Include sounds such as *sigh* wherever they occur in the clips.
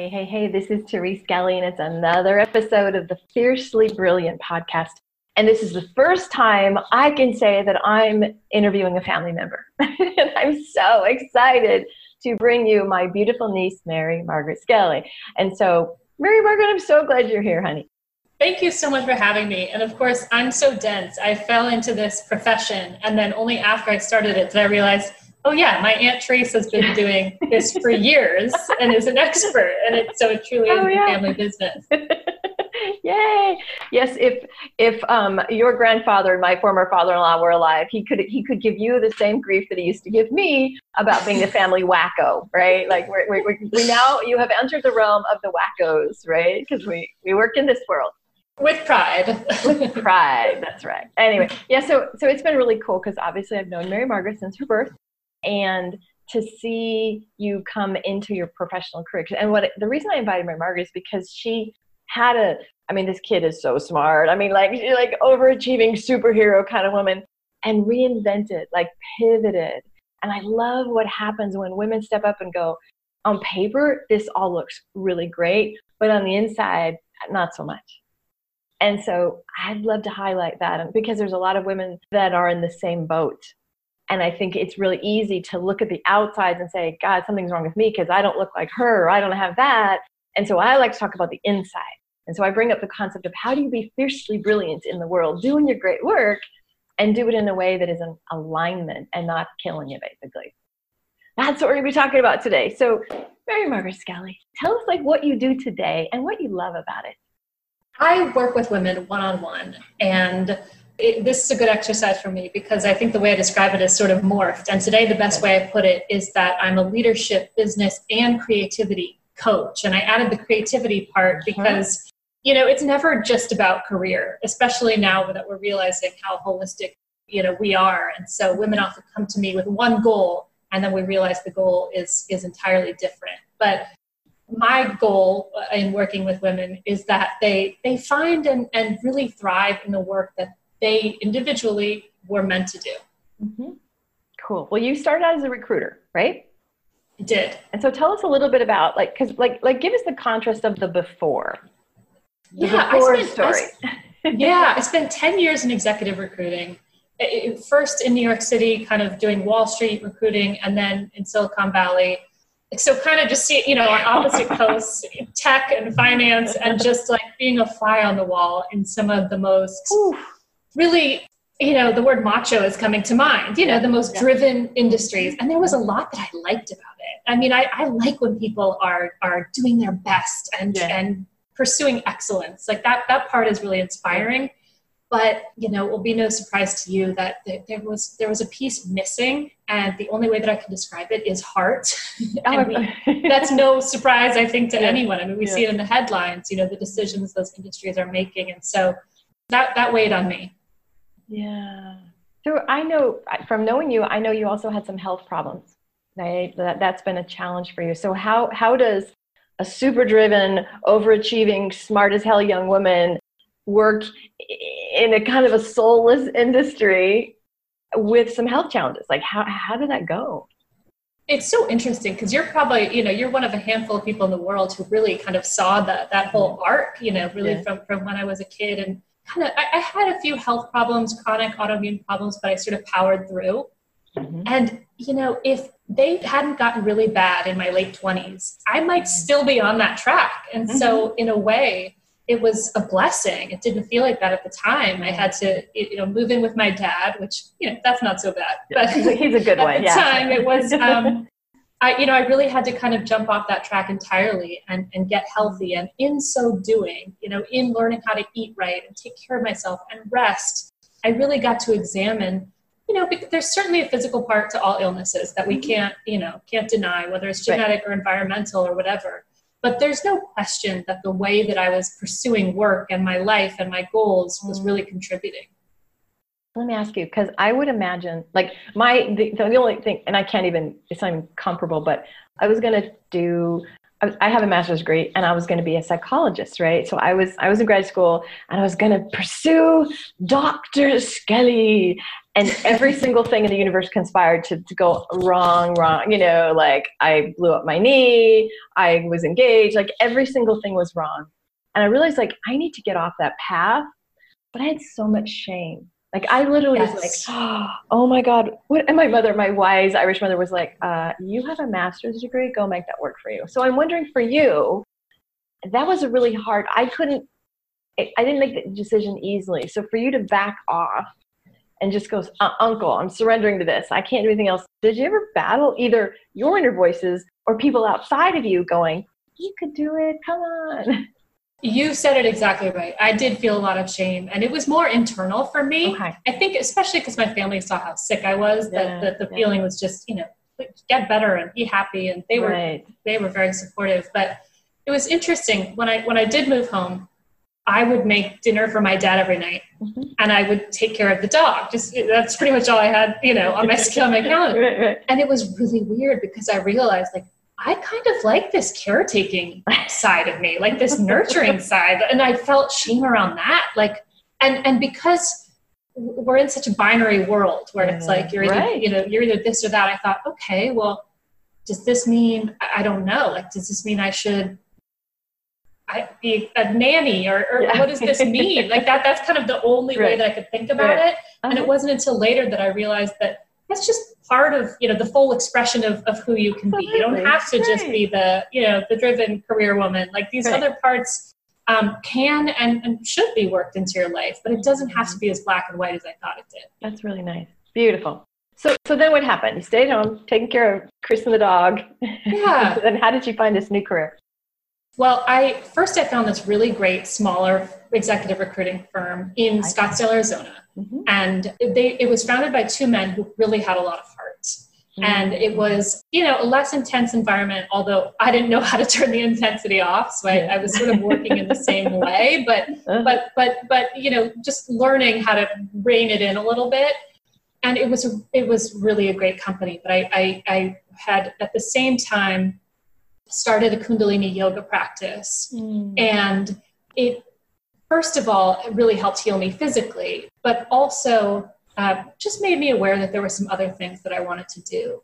Hey, hey, hey, this is Therese Skelly, and it's another episode of the Fiercely Brilliant podcast. And this is the first time I can say that I'm interviewing a family member. *laughs* and I'm so excited to bring you my beautiful niece, Mary Margaret Skelly. And so, Mary Margaret, I'm so glad you're here, honey. Thank you so much for having me. And of course, I'm so dense. I fell into this profession, and then only after I started it did I realize oh yeah, my aunt Trace has been doing this for years and is an expert, and it, so it truly oh, is yeah. a family business. *laughs* Yay! Yes, if if um, your grandfather and my former father-in-law were alive, he could he could give you the same grief that he used to give me about being the family wacko, right? Like we're, we're, we now you have entered the realm of the wackos, right? Because we we work in this world with pride with pride that's right anyway yeah so so it's been really cool because obviously i've known mary margaret since her birth and to see you come into your professional career. And what the reason I invited my Margaret is because she had a. I mean, this kid is so smart. I mean, like she's like overachieving superhero kind of woman, and reinvented, like pivoted. And I love what happens when women step up and go, on paper, this all looks really great, but on the inside, not so much. And so I'd love to highlight that because there's a lot of women that are in the same boat and I think it's really easy to look at the outsides and say, God, something's wrong with me because I don't look like her, or I don't have that. And so I like to talk about the inside. And so I bring up the concept of how do you be fiercely brilliant in the world, doing your great work, and do it in a way that is an alignment and not killing you, basically. That's what we're going to be talking about today. So, Mary Margaret Skelly, tell us like what you do today and what you love about it. I work with women one on one, and it, this is a good exercise for me because I think the way I describe it is sort of morphed. And today, the best way I put it is that I'm a leadership, business, and creativity coach. And I added the creativity part uh-huh. because, you know, it's never just about career, especially now that we're realizing how holistic, you know, we are. And so women often come to me with one goal, and then we realize the goal is is entirely different. But my goal uh, in working with women is that they they find and, and really thrive in the work that they individually were meant to do. Mm-hmm. Cool. Well, you started out as a recruiter, right? I did. And so tell us a little bit about like, cause like, like give us the contrast of the before. The yeah, before I spent, story. I, *laughs* yeah, I spent 10 years in executive recruiting. It, first in New York City, kind of doing Wall Street recruiting, and then in Silicon Valley. So kind of just see, you know, on opposite *laughs* coasts, tech and finance, and just like being a fly on the wall in some of the most Ooh really you know the word macho is coming to mind you know the most driven industries. And there was a lot that i liked about it. I mean i, I like when people are are doing their best and yeah. and pursuing excellence. Like that that part is really inspiring. But you know it will be no surprise to you that there was there was a piece missing. And the only way that i can describe it is heart. *laughs* Oh, we, that's no surprise i think to yeah. anyone. I mean we yeah. see it in the headlines you know the decisions those industries are making. And so that that weighed on me yeah. So I know from knowing you, I know you also had some health problems. Right? That that's been a challenge for you. So how how does a super driven, overachieving, smart as hell young woman work in a kind of a soulless industry with some health challenges? Like how how did that go? It's so interesting because you're probably, you know, you're one of a handful of people in the world who really kind of saw that that whole arc, you know, really yeah. from from when I was a kid and I, I, had a few health problems, chronic autoimmune problems, but I sort of powered through. Mm-hmm. And, you know, if they hadn't gotten really bad in my late 20s, I might still be on that track. And mm-hmm. so, in a way, it was a blessing. It didn't feel like that at the time. I had to, you know, move in with my dad, which you know that's not so bad. But *laughs* he's a good at one. At the yeah. time, it was. Um, *laughs* I, you know, I really had to kind of jump off that track entirely and, and get healthy. And in so doing, you know, in learning how to eat right and take care of myself and rest, I really got to examine, you know, there's certainly a physical part to all illnesses that we mm-hmm. can't, you know, can't deny, whether it's genetic right. or environmental or whatever. But there's no question that the way that I was pursuing work and my life and my goals was mm-hmm. really contributing. Let me ask you, because I would imagine, like my the, the only thing, and I can't even it's not even comparable, but I was gonna do. I have a master's degree, and I was going to be a psychologist, right? So I was I was in grad school, and I was going to pursue Dr. Skelly, and every single thing in the universe conspired to, to go wrong, wrong. You know, like I blew up my knee, I was engaged, like every single thing was wrong, and I realized like I need to get off that path, but I had so much shame like I literally yes. was like, *gasps* oh my God. What and my mother, my wise Irish mother was like, uh, you have a master's degree, go make that work for you. So I'm wondering for you, that was a really hard I couldn't I didn't make the decision easily. So for you to back off and just goes, uh, Uncle, I'm surrendering to this. I can't do anything else. Did you ever battle either your inner voices or people outside of you going, You could do it, come on? You said it exactly right. I did feel a lot of shame, and it was more internal for me. Okay. I think, especially because my family saw how sick I was, yeah, that, that the yeah. feeling was just, you know, get better and be happy, and they were right. they were very supportive. But it was interesting when I when I did move home. I would make dinner for my dad every night, mm-hmm. and I would take care of the dog. Just that's pretty much all I had, you know, on my *laughs* on my *laughs* calendar. right, right. And it was really weird because I realized like I kind of like this caretaking side of me, like this nurturing *laughs* side. And I felt shame around that. Like, and, and because we're in such a binary world where it's like, you're either, right. you know, you're either this or that. I thought, okay, well, does this mean, I don't know, like, does this mean I should I, be a nanny or, or yeah. what does this mean? like that, that's kind of the only right. way that I could think about right. it. And uh-huh. it wasn't until later that I realized that that's just part of you know the full expression of, of who you can be. You don't have to just be the you know the driven career woman. Like these right. other parts um, can and, and should be worked into your life but it doesn't have to be as black and white as i thought it did. That's really nice. Beautiful. So so then what happened? You stayed home taking care of chris and the dog. Yeah. *laughs* Then how did you find this new career well, I first I found this really great smaller executive recruiting firm in Scottsdale, Arizona, mm-hmm. and they it was founded by two men who really had a lot of heart. Mm-hmm. And it was, you know, a less intense environment, although I didn't know how to turn the intensity off. So I, I was sort of working in the same *laughs* way, but, uh-huh. but, but, but, you know, just learning how to rein it in a little bit. And it was, it was really a great company. But I, I, I had at the same time started a Kundalini yoga practice. Mm. And it, first of all, it really helped heal me physically, but also uh, just made me aware that there were some other things that I wanted to do.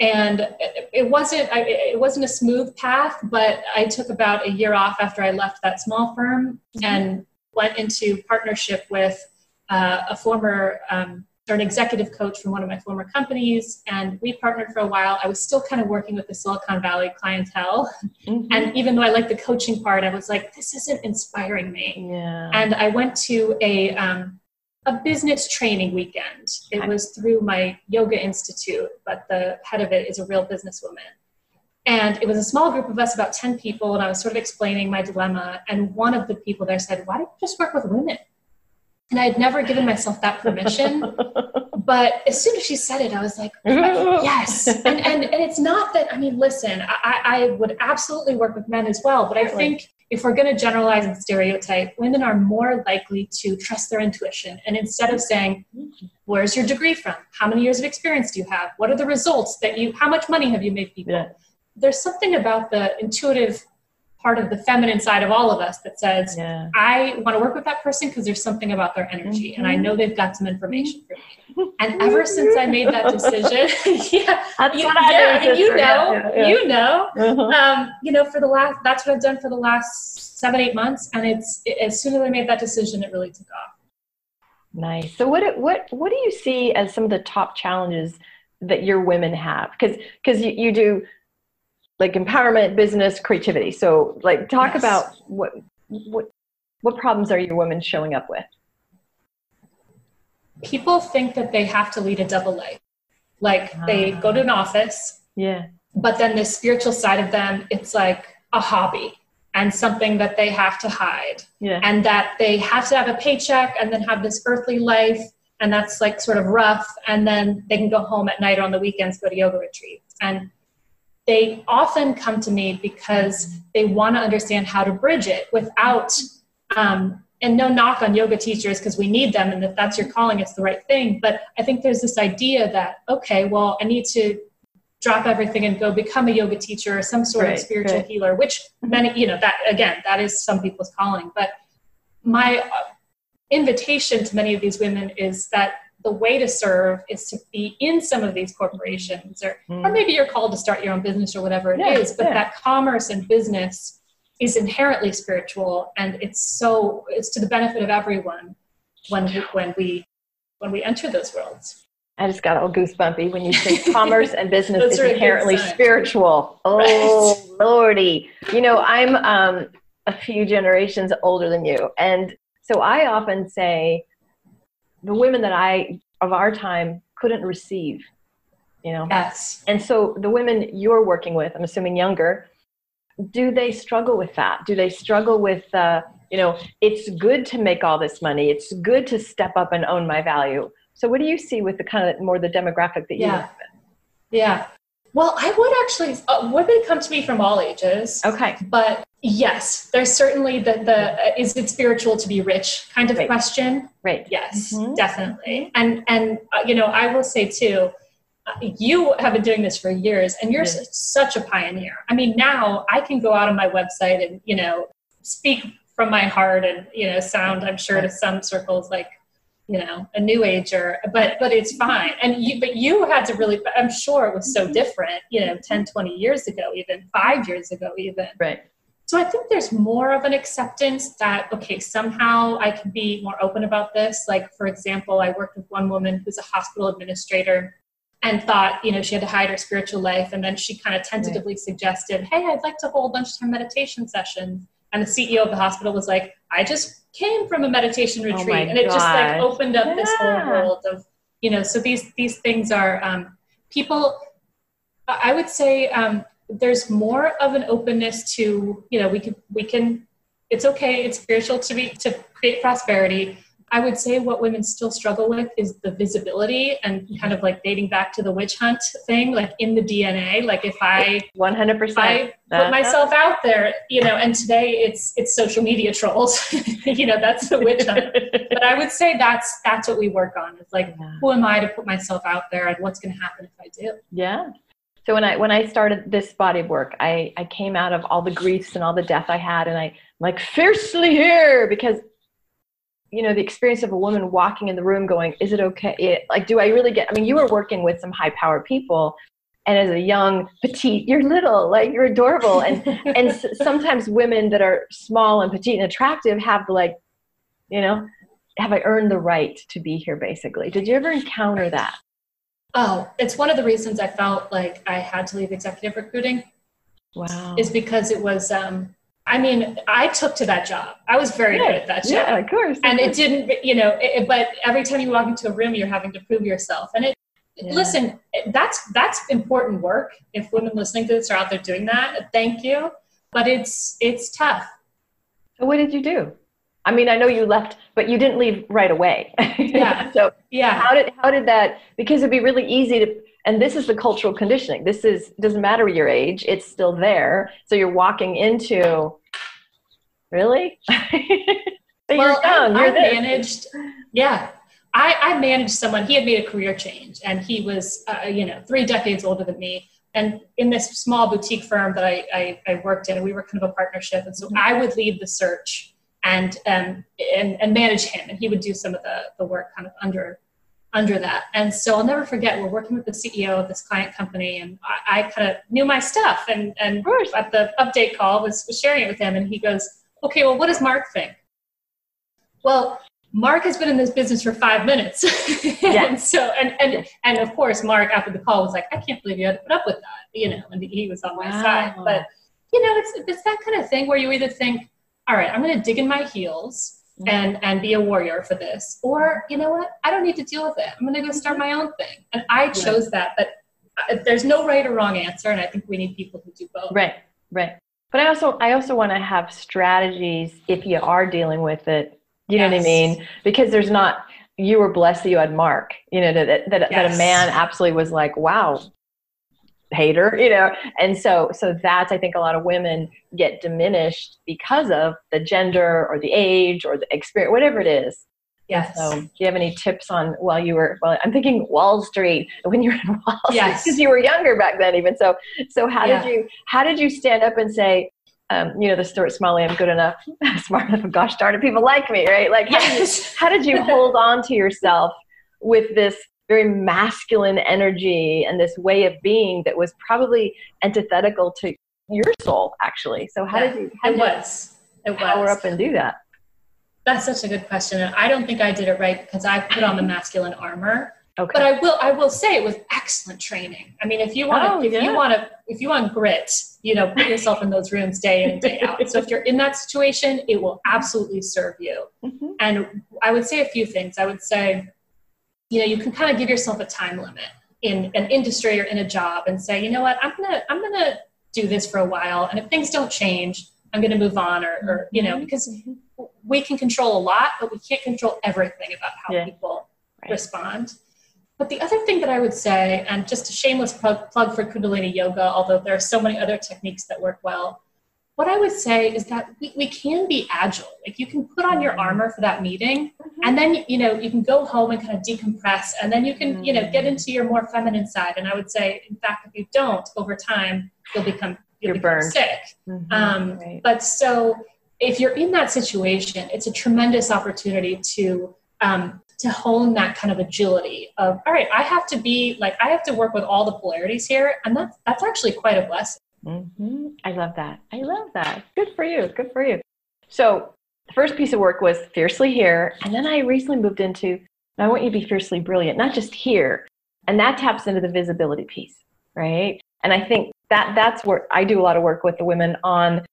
And it, wasn't I, it wasn't a smooth path, but I took about a year off after I left that small firm mm-hmm. and went into partnership with uh, a former um, or an executive coach from one of my former companies, and we partnered for a while. I was still kind of working with the Silicon Valley clientele, mm-hmm. and even though I liked the coaching part, I was like, this isn't inspiring me. Yeah. And I went to a um, a business training weekend. It okay. was through my yoga institute, but the head of it is a real businesswoman. And it was a small group of us, about 10 people, and I was sort of explaining my dilemma. And one of the people there said, Why don't you just work with women? And I had never given myself that permission. *laughs* but as soon as she said it, I was like, yes. And, and, and it's not that, I mean, listen, I, I would absolutely work with men as well. But I think if we're going to generalize and stereotype, women are more likely to trust their intuition. And instead of saying, where's your degree from? How many years of experience do you have? What are the results that you, how much money have you made people? Yeah. There's something about the intuitive part of the feminine side of all of us that says, yeah. I want to work with that person because there's something about their energy mm-hmm. and I mm-hmm. know they've got some information for me. And ever since I made that decision, *laughs* yeah, that's you, what I yeah, you know, yeah, you know, uh-huh. um, you know, for the last, that's what I've done for the last seven, eight months. And it's, it, as soon as I made that decision, it really took off. Nice. So what, what, what do you see as some of the top challenges that your women have? Because, because you, you do like empowerment, business, creativity. So like talk yes. about what what what problems are your women showing up with? People think that they have to lead a double life. Like they ah. go to an office. Yeah. But then the spiritual side of them, it's like a hobby and something that they have to hide. Yeah. And that they have to have a paycheck and then have this earthly life and that's like sort of rough and then they can go home at night or on the weekends go to yoga retreats. And they often come to me because they want to understand how to bridge it without um, and no knock on yoga teachers because we need them and if that's your calling it's the right thing but i think there's this idea that okay well i need to drop everything and go become a yoga teacher or some sort right, of spiritual right. healer which many you know that again that is some people's calling but my uh, invitation to many of these women is that the way to serve is to be in some of these corporations or, mm. or maybe you're called to start your own business or whatever it yeah, is. but yeah. that commerce and business is inherently spiritual and it's so it's to the benefit of everyone when we, when we when we enter those worlds i just got all goosebumpy when you say *laughs* commerce and business is inherently spiritual oh right. lordy you know i'm um, a few generations older than you and so i often say the women that i of our time couldn't receive you know yes and so the women you're working with i'm assuming younger do they struggle with that? Do they struggle with, uh, you know, it's good to make all this money. It's good to step up and own my value. So, what do you see with the kind of more the demographic that you yeah. Yeah. Well, I would actually, uh, women come to me from all ages. Okay. But yes, there's certainly the, the uh, is it spiritual to be rich kind of right. question. Right. Yes, mm-hmm. definitely. And, and, uh, you know, I will say too, you have been doing this for years and you're such a pioneer. I mean, now I can go out on my website and, you know, speak from my heart and, you know, sound, I'm sure to some circles like, you know, a new ager, but, but it's fine. And you, but you had to really, I'm sure it was so different, you know, 10, 20 years ago, even five years ago, even. Right. So I think there's more of an acceptance that, okay, somehow I can be more open about this. Like, for example, I worked with one woman who's a hospital administrator and thought, you know, she had to hide her spiritual life. And then she kind of tentatively right. suggested, hey, I'd like to hold lunchtime meditation sessions. And the CEO of the hospital was like, I just came from a meditation oh retreat. Oh and it gosh. just like opened up yeah. this whole world of, you know, so these, these things are um, people, I would say um, there's more of an openness to, you know, we can, we can, it's okay. It's spiritual to be, to create prosperity I would say what women still struggle with is the visibility and kind of like dating back to the witch hunt thing, like in the DNA. Like if I 100% I put myself out there, you know, and today it's it's social media trolls. *laughs* you know, that's the witch hunt. but I would say that's that's what we work on. It's like yeah. who am I to put myself out there and what's going to happen if I do? Yeah. So when I when I started this body of work, I I came out of all the griefs and all the death I had, and I I'm like fiercely here because you know the experience of a woman walking in the room going is it okay? It, like do i really get i mean you were working with some high power people and as a young petite you're little like you're adorable and *laughs* and sometimes women that are small and petite and attractive have like you know have i earned the right to be here basically. Did you ever encounter that oh it's one of the reasons i felt like i had to leave executive recruiting wow is because it was um I mean, I took to that job. I was very yeah, good at that job. Yeah, of course. And course. it didn't, you know, it, but every time you walk into a room, you're having to prove yourself. And it, yeah. listen, that's that's important work. If women listening to this are out there doing that, thank you. But it's it's tough. So what did you do? I mean, I know you left, but you didn't leave right away. *laughs* Yeah. so yeah, how did how did that? Because it'd be really easy to and this is the cultural conditioning this is doesn't matter your age it's still there so you're walking into really *laughs* well I, I managed yeah I, I, managed someone he had made a career change and he was uh, you know three decades older than me and in this small boutique firm that I, I, I worked in we were kind of a partnership and so mm-hmm. i would lead the search and um, and, and manage him and he would do some of the, the work kind of under under that. And so I'll never forget, we're working with the CEO of this client company, and I, I kind of knew my stuff. And, and at the update call, was, was sharing it with him, and he goes, Okay, well, what does Mark think? Well, Mark has been in this business for five minutes. *laughs* Yeah. and so, and, and, and of course, Mark after the call was like, I can't believe you had to put up with that, you know, and he was on my wow. side. But, you know, it's, it's that kind of thing where you either think, all right, I'm going to dig in my heels mm-hmm. and and be a warrior for this. Or you know what? I don't need to deal with it. I'm going to go start my own thing. And i chose that but uh, there's no right or wrong answer and i think we need people who do both. Right right. But i also i also want to have strategies if you are dealing with it you yes. know what i mean? Because there's not you were blessed that you had mark you know that that, yes. that a man absolutely was like wow hater you know and so so that's i think a lot of women get diminished because of the gender or the age or the experience whatever it is Yes. So, do you have any tips on while you were? Well, I'm thinking Wall Street *laughs* when you were in Wall Street yes. because you were younger back then, even. So, so how yeah. did you how did you stand up and say, um, you know, the Stuart Smalley, I'm good enough, *laughs* smart enough, gosh darn it, people like me, right? Like, how, did, you, how did you hold on to yourself with this very masculine energy and this way of being that was probably antithetical to your soul, actually? So, how yeah, did you? How it did was. It power was. up and do that. That's such a good question, and I don't think I did it right because I put on the masculine armor. Okay. But I will I will say it was excellent training. I mean, if you want to oh, if yeah. you want to if you want grit, you know, put yourself in those rooms day in and day out. So if you're in that situation, it will absolutely serve you. Mm-hmm. And I would say a few things. I would say, you know, you can kind of give yourself a time limit in an industry or in a job and say, you know what, I'm gonna I'm gonna do this for a while, and if things don't change, I'm gonna move on, or, or you know, mm-hmm. because we can control a lot, but we can't control everything about how yeah. people right. respond. But the other thing that I would say, and just a shameless plug, plug for Kundalini Yoga, although there are so many other techniques that work well, what I would say is that we, we can be agile. Like you can put on your mm-hmm. armor for that meeting, mm-hmm. and then you know you can go home and kind of decompress, and then you can you know get into your more feminine side. And I would say, in fact, if you don't, over time you'll become you'll You're become burned. sick. Mm-hmm. Um, right. But so if you're in that situation, it's a tremendous opportunity to um, to hone that kind of agility of all right i have to be like i have to work with all the polarities here and that's that's actually quite a blessing mm-hmm. i love that. I love that. Good for you. Good for you. So the first piece of work was fiercely here and then i recently moved into i want you to be fiercely brilliant not just here. And that taps into the visibility piece right? And i think that that's where i do a lot of work with the women on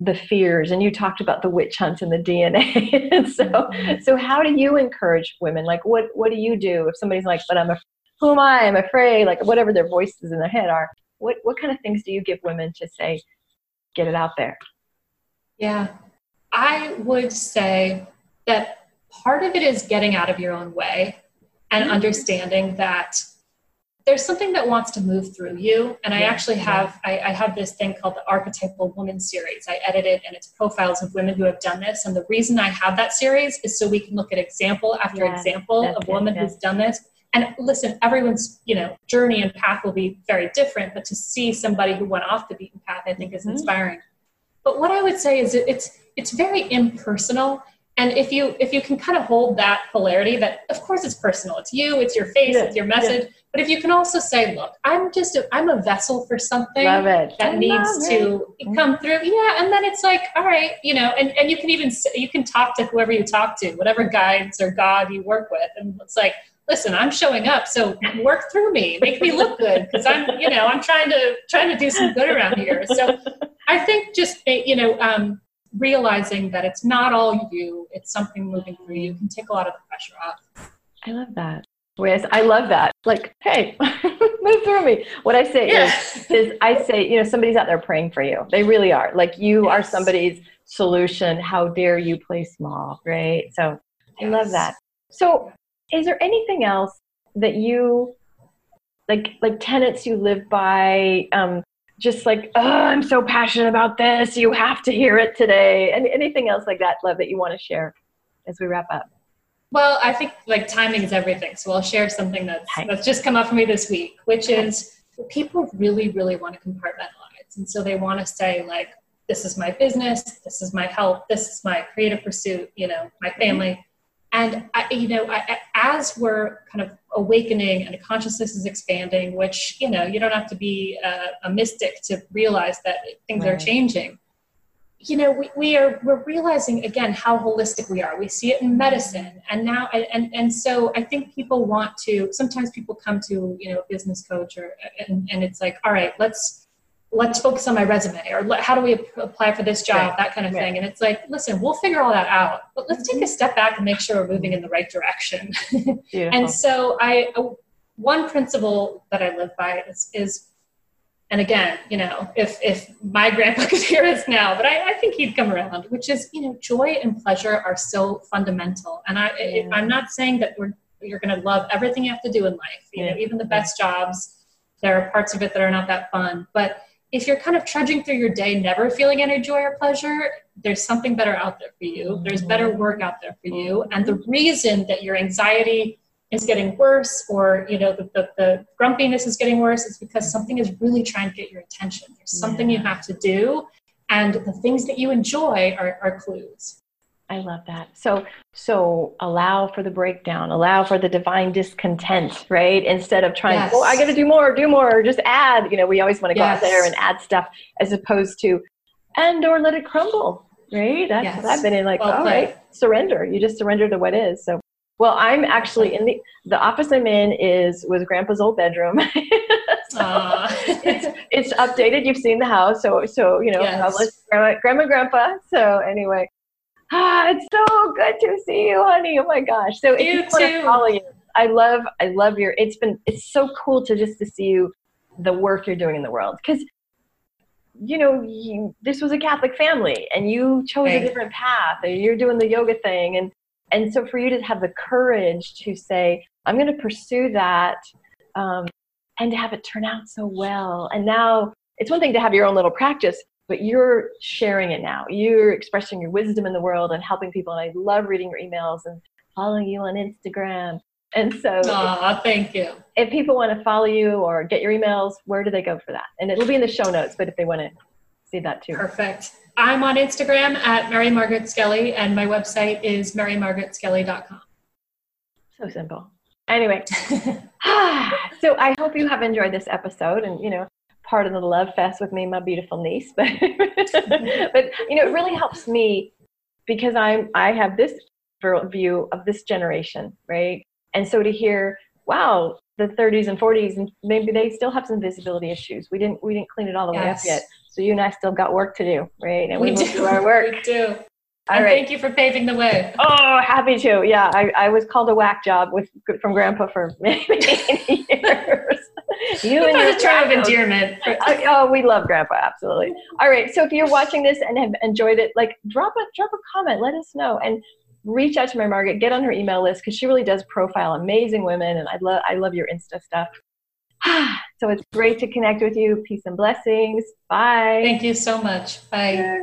the fears and you talked about the witch hunt and the dna *laughs* so mm-hmm. so how do you encourage women? Like what what do you do if somebody's like but i'm a who am i? I'm afraid like whatever their voices in their head are what what kind of things do you give women to say get it out there yeah. I would say that part of it is getting out of your own way and mm-hmm. understanding that there's something that wants to move through you. And i actually have yeah. I, I, have this thing called the archetypal woman series. I edit it and it's profiles of women who have done this. And the reason i have that series is so we can look at example after yeah, example of woman who's done this and listen everyone's you know journey and path will be very different but to see somebody who went off the beaten path i think is mm-hmm. inspiring. But what i would say is it's it's very impersonal. And if you if you can kind of hold that polarity that of course it's personal. It's you it's your face yeah, it's your message. Yeah. but if you can also say look i'm just a, i'm a vessel for something that I needs to it. come through. Yeah and then it's like all right you know and, and you can even you can talk to whoever you talk to whatever guides or god you work with. And it's like listen i'm showing up so work through me make me look good because i'm you know i'm trying to trying to do some good around here so i think just you know um, realizing that it's not all you, it's something moving through you can take a lot of the pressure off. I love that. Whereas I love that. Like, hey, *laughs* move through me. What I say yeah. is, is I say, you know, somebody's out there praying for you. They really are. Like you yes. are somebody's solution. How dare you play small, right? So I love that. So is there anything else that you like like tenets you live by um, just like, oh, I'm so passionate about this. You have to hear it today. And anything else like that, love, that you want to share as we wrap up? Well, I think like timing is everything. So I'll share something that's, that's just come up for me this week, which is people really, really want to compartmentalize. And so they want to say, like, this is my business, this is my health, this is my creative pursuit, you know, my family. And I, you know, I, as we're kind of awakening and consciousness is expanding, which you know, you don't have to be a, a mystic to realize that things right. are changing. You know, we, we are we're realizing again how holistic we are. We see it in medicine, and now and and so I think people want to. Sometimes people come to you know a business coach or and, and it's like, all right, let's let's focus on my resume or how do we apply for this job right. that kind of right. thing and it's like listen we'll figure all that out but let's take a step back and make sure we're moving in the right direction *laughs* and so i uh, one principle that i live by is, is and again you know if if my grandpa *laughs* could hear us now but I, I think he'd come around which is you know joy and pleasure are so fundamental and i yeah. i'm not saying that we're you're going to love everything you have to do in life you yeah. know even the best jobs there are parts of it that are not that fun but if you're kind of trudging through your day, never feeling any joy or pleasure, there's something better out there for you. There's better mm-hmm. work out there for you. And the reason that your anxiety is getting worse or you know the, the, the grumpiness is getting worse is because something is really trying to get your attention. There's something yeah. you have to do. And the things that you enjoy are, are clues. I love that. So so allow for the breakdown, allow for the divine discontent, right? Instead of trying, yes. oh, I got to do more, do more, just add. You know, we always want to go yes. out there and add stuff as opposed to and or let it crumble, right? That's yes. what I've been in. Like, well all right, surrender. You just surrender to what is. So well, I'm actually in the the office I'm in is was Grandpa's old bedroom. *laughs* so it's, it's updated. You've seen the house, so so you know, yes. grandma, grandma, grandpa. So anyway, ah, *sighs* it's so good to see you, honey. Oh my gosh. So if you, you want to follow you, I love, I love your, it's been, it's so cool to just to see you, the work you're doing in the world. Cause you know, you, this was a Catholic family and you chose right. a different path and you're doing the yoga thing. And, and so for you to have the courage to say, I'm going to pursue that, um, and to have it turn out so well. And now it's one thing to have your own little practice, but you're sharing it now. You're expressing your wisdom in the world and helping people. And I love reading your emails and following you on Instagram. And so, Aww, thank you. If people want to follow you or get your emails, where do they go for that? And it'll be in the show notes, but if they want to see that too. Perfect. I'm on Instagram at Mary Margaret Skelly, and my website is marymargaretskelly.com. So simple. Anyway, *laughs* *sighs* so I hope you have enjoyed this episode, and you know, part of the love fest with me, my beautiful niece. *laughs* But *laughs* but you know, it really helps me because I'm I have this view of this generation, right? And so to hear, wow, the 30s and 40s, and maybe they still have some visibility issues. We didn't we didn't clean it all the yes. way up yet. So you and I still got work to do, right? And we, we do. do our work. We do. All and right. Thank you for paving the way. Oh, happy to. Yeah, I, I was called a whack job with from Grandpa for *laughs* many, many years. You and your term of endearment. *laughs* oh, oh, we love Grandpa, absolutely. All right, so if you're watching this and have enjoyed it, like drop a drop a comment, let us know, and reach out to Mary Margaret, get on her email list because she really does profile amazing women, and I love I love your Insta stuff. *sighs* so it's great to connect with you. Peace and blessings. Bye. Thank you so much. Bye.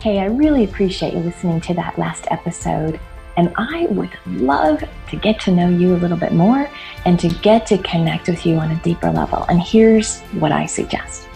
Hey, I really appreciate you listening to that last episode. And I would love to get to know you a little bit more and to get to connect with you on a deeper level. And here's what I suggest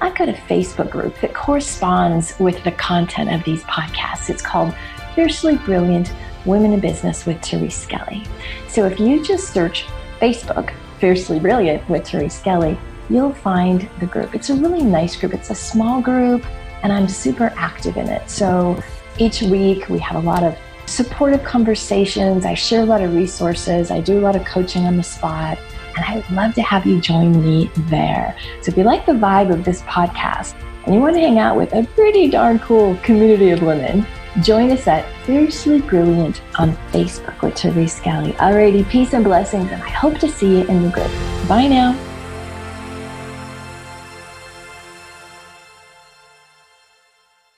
I've got a Facebook group that corresponds with the content of these podcasts. It's called Fiercely Brilliant Women in Business with Therese Skelly. So if you just search Facebook, Fiercely Brilliant with Therese Skelly, you'll find the group. It's a really nice group. It's a small group, and I'm super active in it. So each week we have a lot of supportive conversations. I share a lot of resources. I do a lot of coaching on the spot. And I would love to have you join me there. So if you like the vibe of this podcast and you want to hang out with a pretty darn cool community of women, join us at Fiercely Brilliant on Facebook with Therese Skelly. Alrighty, peace and blessings, and I hope to see you in the group. Bye now.